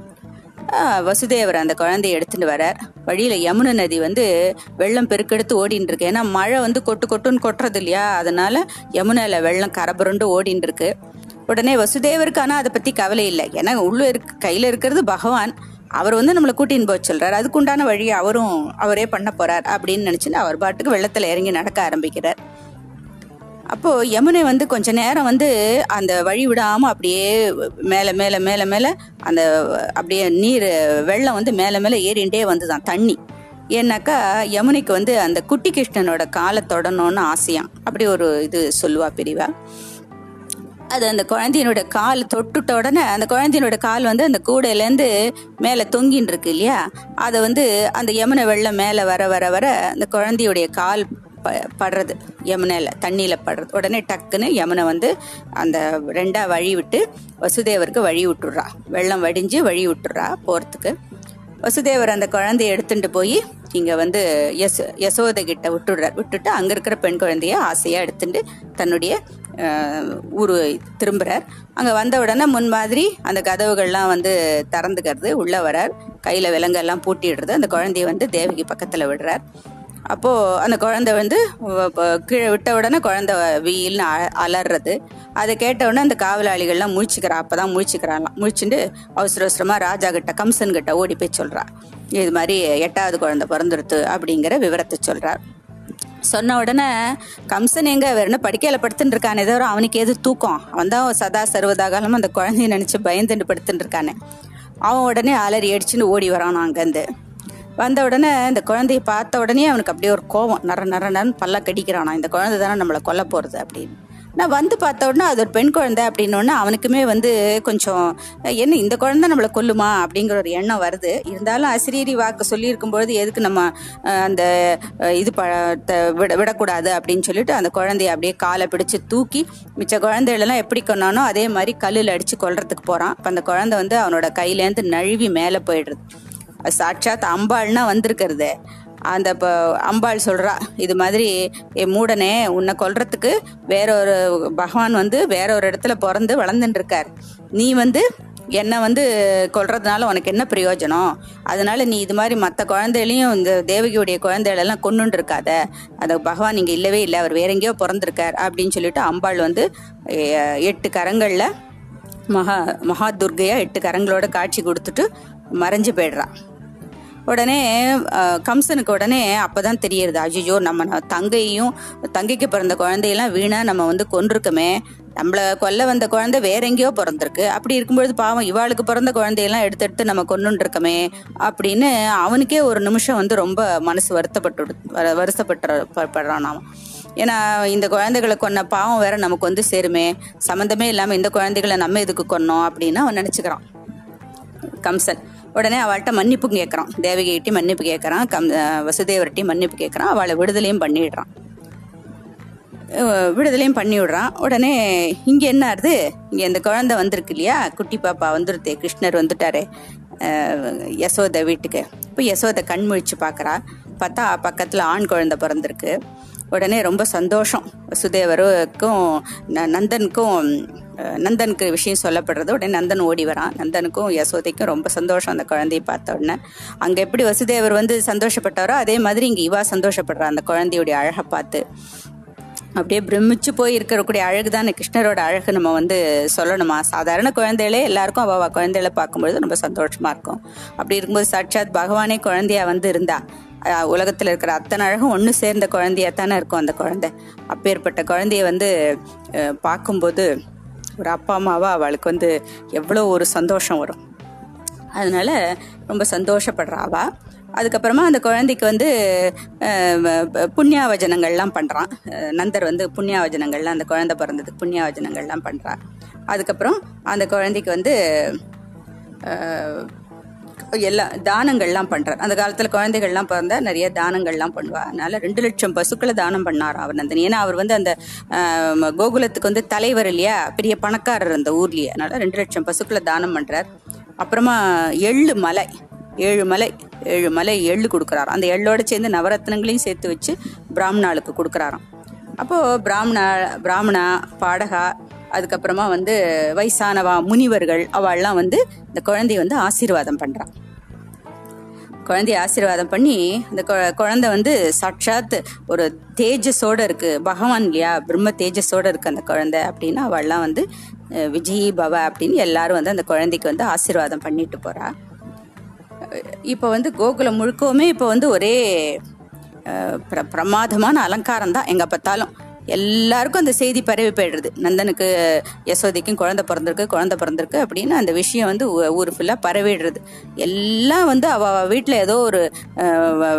வசுதேவர் அந்த குழந்தைய எடுத்துட்டு வரார். வழியில யமுனை நதி வந்து வெள்ளம் பெருக்கெடுத்து ஓடின்னு இருக்கு. ஏன்னா மழை வந்து கொட்டு கொட்டுன்னு கொட்டுறது இல்லையா? அதனால யமுனையில வெள்ளம் கரபுரண்டு ஓடின்னு இருக்கு. உடனே வசுதேவருக்கு ஆனா அதை பத்தி கவலை இல்லை. ஏன்னா உள்ள இருக்கு கையில இருக்கிறது பகவான். அவர் வந்து நம்மளை கூட்டின்னு போக சொல்றாரு. அதுக்குண்டான வழியை அவரும் அவரே பண்ண போறார் அப்படின்னு நினைச்சுன்னு அவர் பாட்டுக்கு வெள்ளத்துல இறங்கி நடக்க ஆரம்பிக்கிறார். அப்போ யமுனை வந்து கொஞ்ச நேரம் வந்து அந்த வழி விடாம அப்படியே மேல மேல மேல மேல அந்த அப்படியே நீர் வெள்ளம் வந்து மேல மேல ஏறிண்டே வந்துதான் தண்ணி. ஏன்னாக்கா யமுனைக்கு வந்து அந்த குட்டி கிருஷ்ணனோட காலை தொடணும்னு ஆசையாம் அப்படி ஒரு இது சொல்லுவா பிரிவா. அது அந்த குழந்தையினோட கால் தொட்டுட்ட உடனே அந்த குழந்தையினோட கால் வந்து அந்த கூடையிலேருந்து மேலே தொங்கின்னு இருக்கு இல்லையா? அதை வந்து அந்த யமுனை வெள்ளம் மேலே வர வர வர அந்த குழந்தையுடைய கால் ப படுறது யமுனையில் தண்ணியில் படுறது. உடனே டக்குன்னு யமுனை வந்து அந்த ரெண்டாக வழி விட்டு வசுதேவருக்கு வழி விட்டுடுறா வெள்ளம் வடிஞ்சு வழி விட்டுடுறா போகிறதுக்கு வசுதேவர் அந்த குழந்தைய எடுத்துட்டு போய் இங்கே வந்து யசோ யசோதை கிட்ட விட்டுடுறார். விட்டுட்டு அங்கே இருக்கிற பெண் குழந்தைய ஆசையாக எடுத்துட்டு தன்னுடைய ஊர் ஊரு திரும்புறார். அங்கே வந்த உடனே முன் மாதிரி அந்த கதவுகள்லாம் வந்து திறந்துக்கிறது. உள்ளே வரார். கையில் விலங்கெல்லாம் பூட்டிடுறது. அந்த குழந்தைய வந்து தேவகி பக்கத்தில் விடுறார். அப்போது அந்த குழந்தை வந்து கீழே விட்ட உடனே குழந்தை வீல்னு அ- அதை கேட்ட உடனே அந்த காவலாளிகள்லாம் முழிச்சுக்கிறா அப்போ தான் முழிச்சுக்கிறாங்களாம். முழிச்சுட்டு அவசர அவசரமாக ராஜா கிட்ட கம்சன் கிட்ட ஓடி போய் சொல்கிறா இது மாதிரி எட்டாவது குழந்தை பிறந்துருத்து அப்படிங்கிற விவரத்தை சொல்கிறார் சொன்ன உடனே கம்சன் எங்க? வேற என்ன படிக்கையில படுத்துட்டு இருக்கானே. தவிர அவனுக்கு எது தூக்கம். அவன் தான் சதா சர்வதாகாலம் அந்த குழந்தைய நினைச்சு பயந்துட்டு படுத்துட்டு இருக்கானே. அவன் உடனே அலறி அடிச்சுன்னு ஓடி வரான் அங்கேருந்து. வந்த உடனே இந்த குழந்தைய பார்த்த உடனே அவனுக்கு அப்படியே ஒரு கோவம். நர நர நரன்னு பல்ல கடிக்கிறானா? இந்த குழந்தை தானே நம்மளை கொல்ல போகிறது அப்படின்னு. நான் வந்து பார்த்த உடனே அது ஒரு பெண் குழந்தை அப்படின்னோடனே அவனுக்குமே வந்து கொஞ்சம் என்ன இந்த குழந்தை நம்மளை கொல்லுமா? அப்படிங்கிற ஒரு எண்ணம் வருது. இருந்தாலும் அசிரீரி வாக்கு சொல்லியிருக்கும் பொழுது எதுக்கு நம்ம அந்த இது ப த- விட விடக்கூடாது அப்படின்னு சொல்லிட்டு அந்த குழந்தைய அப்படியே காலை பிடிச்சு தூக்கி மிச்ச குழந்தைகளெல்லாம் எப்படி கொண்டானோ அதே மாதிரி கல்லில் அடித்து கொல்றதுக்கு போகிறான் அப்போ அந்த குழந்தை வந்து அவனோட கையிலேருந்து நழுவி மேலே போயிடுறது சாட்சாத் அம்பாள்னா வந்திருக்கிறது. அந்த இப்போ அம்பாள் சொல்கிறா இது மாதிரி என் மூடனே உன்னை கொல்றதுக்கு வேற ஒரு பகவான் வந்து வேற ஒரு இடத்துல பிறந்து வளர்ந்துட்டு இருக்கார் நீ வந்து என்னை வந்து கொல்றதுனால உனக்கு என்ன பிரயோஜனம்? அதனால நீ இது மாதிரி மற்ற குழந்தைகளையும் இந்த தேவகியுடைய குழந்தைகளெல்லாம் கொண்டுட்டு இருக்காத அந்த பகவான் இங்கே இல்லவே இல்லை அவர் வேற எங்கேயோ பிறந்திருக்கார் அப்படின்னு சொல்லிட்டு அம்பாள் வந்து எட்டு கரங்களில் மகா மகா துர்கையாக எட்டு கரங்களோட காட்சி கொடுத்துட்டு மறைஞ்சு போயிடுறான் உடனே கம்சனுக்கு உடனே அப்பதான் தெரியறது அஜிஜோ நம்ம தங்கையும் தங்கைக்கு பிறந்த குழந்தையெல்லாம் வீணா நம்ம வந்து கொண்டிருக்கோமே நம்மள கொல்ல வந்த குழந்தை வேற எங்கேயோ பிறந்திருக்கு. அப்படி இருக்கும்பொழுது பாவம் இவாளுக்கு பிறந்த குழந்தையெல்லாம் எடுத்து எடுத்து நம்ம கொண்டுட்டு அப்படின்னு அவனுக்கே ஒரு நிமிஷம் வந்து ரொம்ப மனசு வருத்தப்பட்டு வருத்தப்பட்டு படுறான் அவன் ஏன்னா இந்த குழந்தைகளை கொன்ன பாவம் வேற நமக்கு வந்து சேருமே. சம்மந்தமே இல்லாமல் இந்த குழந்தைகளை நம்ம எதுக்கு கொன்னோம் அப்படின்னு அவன் நினச்சிக்கிறான். கம்சன். உடனே அவள்கிட்ட மன்னிப்பு கேட்குறான் தேவகிகிட்டையும் மன்னிப்பு கேட்குறான் கம் அஹ் வசுதேவர்கிட்டையும் மன்னிப்பு கேட்குறான் அவளை விடுதலையும் பண்ணிடுறான். விடுதலையும் பண்ணி விடுறான் உடனே இங்கே என்ன ஆகுது இங்கே இந்த குழந்தை வந்திருக்கு இல்லையா? குட்டி பாப்பா வந்துருத்தே கிருஷ்ணர் வந்துட்டாரே யசோதை வீட்டுக்கு. இப்போ யசோதை கண் முழிச்சு பார்க்குறா பார்த்தா பக்கத்தில் ஆண் குழந்தை பிறந்திருக்கு. உடனே ரொம்ப சந்தோஷம். வசுதேவருக்கும் ந- நந்தனுக்கும் நந்தனுக்கு விஷயம் சொல்லப்படுறது. உடனே நந்தன் ஓடி வரான் நந்தனுக்கும் யசோதைக்கும் ரொம்ப சந்தோஷம் அந்த குழந்தையை பார்த்த உடனே. அங்கே எப்படி வசுதேவர் வந்து சந்தோஷப்பட்டாரோ அதே மாதிரி இங்கே இவா சந்தோஷப்படுறா அந்த குழந்தையுடைய அழகை பார்த்து. அப்படியே பிரமிச்சு போய் இருக்கக்கூடிய அழகு தான் கிருஷ்ணரோட அழகு நம்ம வந்து சொல்லணுமா? சாதாரண குழந்தைகளே எல்லாருக்கும் அவள் குழந்தைகளை பார்க்கும்பொழுது ரொம்ப சந்தோஷமா இருக்கும். அப்படி இருக்கும்போது சாட்சாத் பகவானே குழந்தையா வந்து இருந்தா உலகத்தில் இருக்கிற அத்தனை அழகும் ஒன்று சேர்ந்த குழந்தையாக தானே இருக்கும் அந்த குழந்தை. அப்பேற்பட்ட குழந்தைய வந்து பார்க்கும்போது ஒரு அப்பா அம்மாவா அவளுக்கு வந்து எவ்வளோ ஒரு சந்தோஷம் வரும். அதனால ரொம்ப சந்தோஷப்படுறாவா அதுக்கப்புறமா அந்த குழந்தைக்கு வந்து புண்ணியாவஜனங்கள்லாம் பண்ணுறான் நந்தர் வந்து புண்ணியாவஜனங்கள்லாம் அந்த குழந்தை பிறந்ததுக்கு புண்ணியாவஜனங்கள்லாம் பண்ணுறான் அதுக்கப்புறம் அந்த குழந்தைக்கு வந்து எல்லா தானங்கள்லாம் பண்றார். அந்த காலத்துல குழந்தைகள்லாம் பிறந்தா நிறைய தானங்கள்லாம் பண்ணுவார் அதனால ரெண்டு லட்சம் பசுக்களை தானம் பண்ணார் அவர் நந்தன் ஏன்னா அவர் வந்து அந்த கோகுலத்துக்கு வந்து தலைவர் இல்லையா? பெரிய பணக்காரர் அந்த ஊர்லயே. அதனால ரெண்டு லட்சம் பசுக்களை தானம் பண்றார். அப்புறமா எள்ளு மலை ஏழு மலை ஏழு மலை எள்ளு கொடுக்குறாராம். அந்த எள்ளோட சேர்ந்து நவரத்னங்களையும் சேர்த்து வச்சு பிராமணாளுக்கு கொடுக்குறாராம். அப்போது பிராமணா பிராமணா பாடகா அதுக்கப்புறமா வந்து வயசானவா முனிவர்கள் அவள்லாம் வந்து இந்த குழந்தைய வந்து ஆசீர்வாதம் பண்றான் குழந்தைய ஆசீர்வாதம் பண்ணி அந்த கொ- குழந்தை வந்து சாட்சாத் ஒரு தேஜஸோட இருக்கு. பகவான் இல்லையா? பிரம்ம தேஜஸோட இருக்கு அந்த குழந்தை அப்படின்னு அவள்லாம் வந்து விஜய் பவ அப்படின்னு எல்லாரும் வந்து அந்த குழந்தைக்கு வந்து ஆசீர்வாதம் பண்ணிட்டு போறா. இப்போ வந்து கோகுலம் முழுக்கவுமே இப்போ வந்து ஒரே பிர பிரமாதமான அலங்காரம் தான் எங்கே பார்த்தாலும் எல்லாருக்கும் அந்த செய்தி பரவி போயிடுறது நந்தனுக்கு யசோதைக்கும் குழந்த பிறந்திருக்கு குழந்த பிறந்திருக்கு அப்படின்னு அந்த விஷயம் வந்து ஊர் ஃபுல்லாக பரவிடுறது எல்லாம் வந்து அவ வீட்டில் ஏதோ ஒரு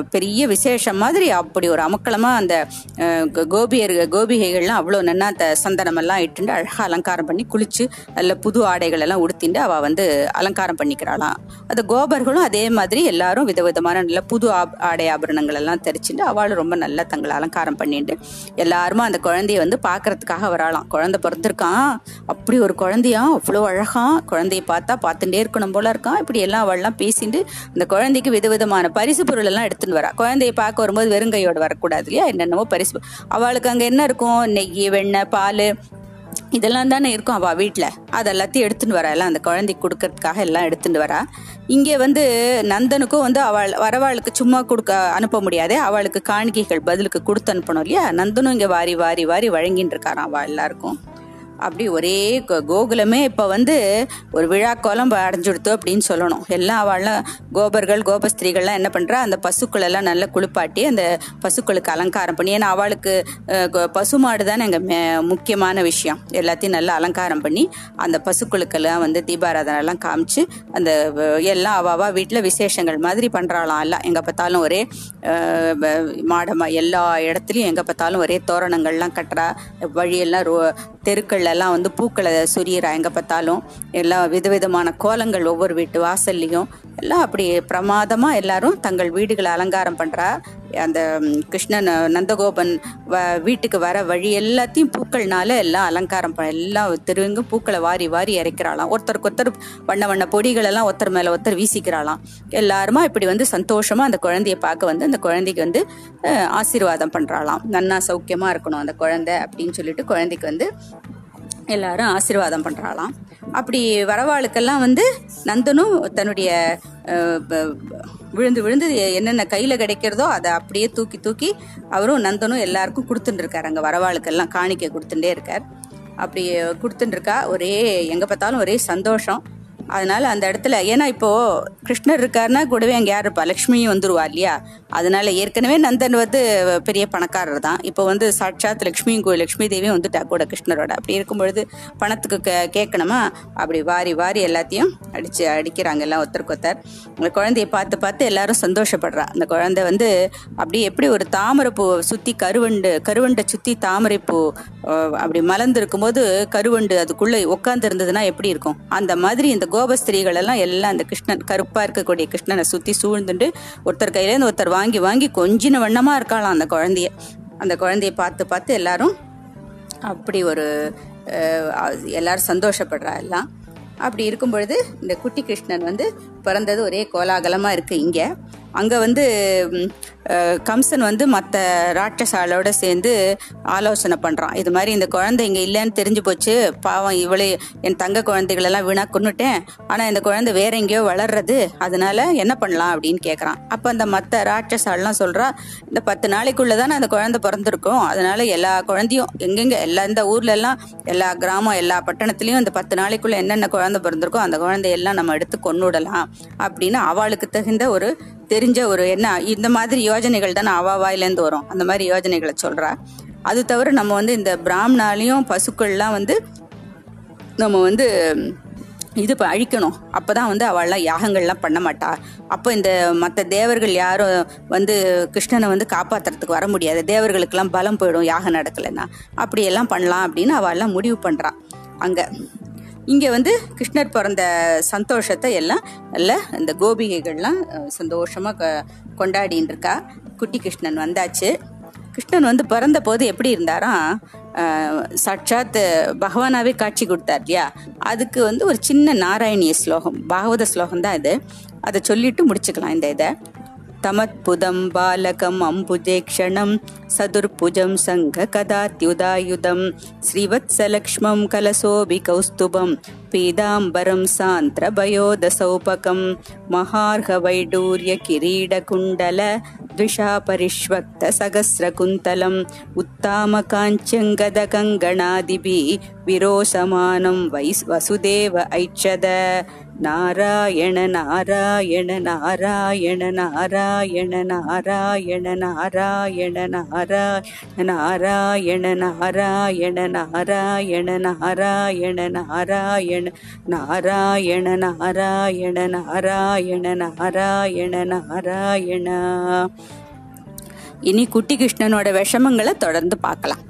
பெரிய விசேஷம் மாதிரி அப்படி ஒரு அமக்களமாக அந்த கோபியர் கோபிகைகள்லாம் அவ்வளோ நன்னா அந்த சந்தனமெல்லாம் இட்டுண்டு அழகாக அலங்காரம் பண்ணி குளிச்சு நல்ல புது ஆடைகள் எல்லாம் உடுத்திண்டு அவள் வந்து அலங்காரம் பண்ணிக்கிறாளாம். அந்த கோபர்களும் அதே மாதிரி எல்லாரும் விதவிதமான நல்ல புது ஆப்- ஆடை ஆபரணங்கள் எல்லாம் தெரிச்சுட்டு அவளும் ரொம்ப நல்லா தங்களை அலங்காரம் பண்ணிட்டு எல்லாருமே அந்த குழந்தைய வந்து பார்க்கறதுக்காக வராலாம் குழந்தை பிறந்திருக்கான். அப்படி ஒரு குழந்தையா? அவ்வளோ அழகாக குழந்தைய பார்த்தா பார்த்துட்டே இருக்கணும் போல இருக்கான் இப்படி எல்லாம் அவள்லாம் பேசிட்டு அந்த குழந்தைக்கு விதவிதமான பரிசு பொருள் எல்லாம் எடுத்துன்னு வரா. குழந்தைய பார்க்க வரும்போது வெறுங்கையோடு வரக்கூடாது இல்லையா? என்னென்னவோ பரிசு அவளுக்கு அங்கே என்ன இருக்கும்? நெய் வெண்ணெய் பால் இதெல்லாம் தானே இருக்கும். அவள் வீட்டில் அது எல்லாத்தையும் எடுத்துன்னு வரா. எல்லாம் அந்த குழந்தைக்கு கொடுக்கறதுக்காக எல்லாம் எடுத்துகிட்டு வரா. இங்கே வந்து நந்தனுக்கும் வந்து அவள் வரவாளுக்கு சும்மா கொடுக்க அனுப்ப முடியாது. அவளுக்கு காணிக்கைகள் பதிலுக்கு கொடுத்து அனுப்பணும் இல்லையா? நந்தனும் இங்கே வாரி வாரி வாரி வழங்கின்னு இருக்காராம் அவள் எல்லாருக்கும். அப்படி ஒரே கோகுலமே இப்போ வந்து ஒரு விழா கோலம் அடைஞ்சுடுத்து அப்படின்னு சொல்லணும். எல்லாம் அவள்லாம் கோபர்கள் கோபஸ்திரீகள்லாம் என்ன பண்ணுறா அந்த பசுக்கள் எல்லாம் நல்லா குளிப்பாட்டி அந்த பசுக்களுக்கு அலங்காரம் பண்ணி ஏன்னா அவளுக்கு கோ- பசுமாடு தானே எங்கள் முக்கியமான விஷயம். எல்லாத்தையும் நல்லா அலங்காரம் பண்ணி அந்த பசுக்களுக்கெல்லாம் வந்து தீபாராதனெல்லாம் காமிச்சு அந்த எல்லாம் அவாவா வீட்டில் விசேஷங்கள் மாதிரி பண்ணுறாளாம் எல்லாம். எங்கே பார்த்தாலும் ஒரே அஹ், மாடமா எல்லா இடத்துலையும் எங்கே பார்த்தாலும் ஒரே தோரணங்கள்லாம் கட்டுறா வழியெல்லாம் ரோ தெருக்கள்லாம் எல்லாம் வந்து பூக்களை சொரியறா எங்கே பார்த்தாலும் எல்லாம் விதவிதமான கோலங்கள் ஒவ்வொரு வீட்டு வாசல்லையும் எல்லாம் அப்படி பிரமாதமாக எல்லாரும் தங்கள் வீடுகளை அலங்காரம் பண்ணுறா அந்த கிருஷ்ணன் நந்தகோபன் வ வீட்டுக்கு வர வழி எல்லாத்தையும் பூக்கள்னால எல்லாம் அலங்காரம் ப எல்லாம் தெருவெங்கும் பூக்களை வாரி வாரி இறைக்கிறாளாம். ஒருத்தருக்கு ஒருத்தர் வண்ண வண்ண பொடிகள் எல்லாம் ஒருத்தர் மேலே ஒருத்தர் வீசிக்கிறாளாம். எல்லாருமா இப்படி வந்து சந்தோஷமா அந்த குழந்தைய பார்க்க வந்து அந்த குழந்தைக்கு வந்து ஆசீர்வாதம் பண்ணுறாளாம் நன்னா சௌக்கியமா இருக்கணும் அந்த குழந்தை அப்படின்னு சொல்லிட்டு குழந்தைக்கு வந்து எல்லாரும் ஆசீர்வாதம் பண்ணுறாளாம் அப்படி வரவாளுக்கெல்லாம் வந்து நந்தனும் தன்னுடைய ப- விழுந்து விழுந்து என்னென்ன கையில் கிடைக்கிறதோ அதை அப்படியே தூக்கி தூக்கி அவரும் நந்தனும் எல்லாருக்கும் கொடுத்துட்டு இருக்கார். அங்கே வரவாளுக்கெல்லாம் காணிக்க கொடுத்துட்டே இருக்கார். அப்படி கொடுத்துட்டு இருக்கா. ஒரே எங்கே பார்த்தாலும் ஒரே சந்தோஷம். அதனால அந்த இடத்துல ஏன்னா இப்போ கிருஷ்ணர் இருக்காருன்னா கூடவே அங்கே யார் இருப்பா? லக்ஷ்மியும் வந்துருவா இல்லையா? அதனால ஏற்கனவே நந்தன் வந்து பெரிய பணக்காரர் தான். இப்போ வந்து சாட்சாத் லக்ஷ்மியும் லக்ஷ்மி தேவியும் வந்துட்டா கூட கிருஷ்ணரோட. அப்படி இருக்கும்பொழுது பணத்துக்கு கே- கேட்கணுமா? அப்படி வாரி வாரி எல்லாத்தையும் அடிச்சு அடிக்கிறாங்க எல்லாம் ஒருத்தருக்கு ஒருத்தர். அந்த குழந்தைய பார்த்து பார்த்து எல்லாரும் சந்தோஷப்படுறா. அந்த குழந்தை வந்து அப்படியே எப்படி ஒரு தாமரை பூவை சுற்றி கருவண்டு கருவண்டை சுற்றி தாமரைப்பூ பூ அப்படி மலர்ந்து இருக்கும்போது கருவண்டு அதுக்குள்ளே உட்காந்துருந்ததுன்னா எப்படி இருக்கும்? அந்த மாதிரி இந்த கோபஸ்திரீகள் எல்லாம் எல்லாம் அந்த கிருஷ்ணன் கருப்பா இருக்கக்கூடிய கிருஷ்ணனை சுத்தி சூழ்ந்துட்டு ஒருத்தர் கையிலேருந்து ஒருத்தர் வாங்கி வாங்கி கொஞ்சின வண்ணமா இருக்காளாம் அந்த குழந்தைய. அந்த குழந்தைய பார்த்து பார்த்து எல்லாரும் அப்படி ஒரு எல்லாரும் சந்தோஷப்படுறா எல்லாம். அப்படி இருக்கும் பொழுது இந்த குட்டி கிருஷ்ணன் வந்து பிறந்தது ஒரே கோலாகலமாக இருக்குது இங்கே. அங்கே வந்து கம்சன் வந்து மற்ற ராட்சசாலோட சேர்ந்து ஆலோசனை பண்ணுறான் இது மாதிரி இந்த குழந்தை இங்கே இல்லைன்னு தெரிஞ்சு போச்சு. பாவம் இவளே என் தங்க குழந்தைகளெல்லாம் வீணா கொன்னுட்டேன். ஆனால் இந்த குழந்தை வேற எங்கேயோ வளர்றது. அதனால என்ன பண்ணலாம் அப்படின்னு கேட்குறான் அப்போ அந்த மற்ற ராட்சசாலெலாம் சொல்கிறா இந்த பத்து நாளைக்குள்ளே தானே அந்த குழந்தை பிறந்திருக்கும். அதனால எல்லா குழந்தையும் எங்கெங்கே எல்லா இந்த ஊர்ல எல்லாம் எல்லா கிராமம் எல்லா பட்டணத்துலேயும் இந்த பத்து நாளைக்குள்ள என்னென்ன குழந்தை பிறந்திருக்கோ அந்த குழந்தையெல்லாம் நம்ம எடுத்து கொன்னுடலாம் அப்படின்னு அவளுக்கு தகுந்த ஒரு தெரிஞ்ச ஒரு என்ன இந்த மாதிரி யோஜனைகள் தானே அவா வாயிலேருந்து வரும். அந்த மாதிரி யோஜனைகளை சொல்கிறா அது தவிர நம்ம வந்து இந்த பிராமணாலையும் பசுக்கள்லாம் வந்து நம்ம வந்து இது இப்போ அழிக்கணும். அப்போ தான் வந்து அவள்லாம் யாகங்கள்லாம் பண்ண மாட்டா. அப்போ இந்த மற்ற தேவர்கள் யாரும் வந்து கிருஷ்ணனை வந்து காப்பாத்துறதுக்கு வர முடியாது. தேவர்களுக்கெல்லாம் பலம் போயிடும் யாகம் நடக்கலைன்னா. அப்படியெல்லாம் பண்ணலாம் அப்படின்னு அவள்லாம் முடிவு பண்ணுறான் அங்கே இங்கே வந்து கிருஷ்ணர் பிறந்த சந்தோஷத்தை எல்லாம் நல்ல இந்த கோபிகைகள்லாம் சந்தோஷமாக கொண்டாடின்னு இருக்கா குட்டி கிருஷ்ணன் வந்தாச்சு. கிருஷ்ணன் வந்து பிறந்த போது எப்படி இருந்தாராம் சட்சாத் சாட்சாத் பகவானாவே காட்சி கொடுத்தார் இல்லையா? அதுக்கு வந்து ஒரு சின்ன நாராயணிய ஸ்லோகம் பாகவத ஸ்லோகம் தான் இது. அதை சொல்லிட்டு முடிச்சுக்கலாம் இந்த இதை. तमत्पुदं बालकम् अम्बुजे क्षणं सदुर्भुजं सङ्घकदात्युदायुधं श्रीवत्सलक्ष्मं कलसोभि पीताम्बरं सान्त्रभयोदसौपकं महार्हवैडूर्यकिरीडकुण्डल द्विषापरिष्वक्तसहस्रकुन्तलम् उत्तामकाञ्च्यं गदकङ्गणादिभिः वै वसुदेव ऐच्छद। நாராயண நாராயண நாராயண நாராயண நாராயண நாராயண நாராயண நாராயண நாராயண நாராயண நாராயண நாராயண நாராயண நாராயண நாராயண நாராயண நாராயண இனி குட்டி கிருஷ்ணனோட விஷமங்களை தொடர்ந்து பார்க்கலாம்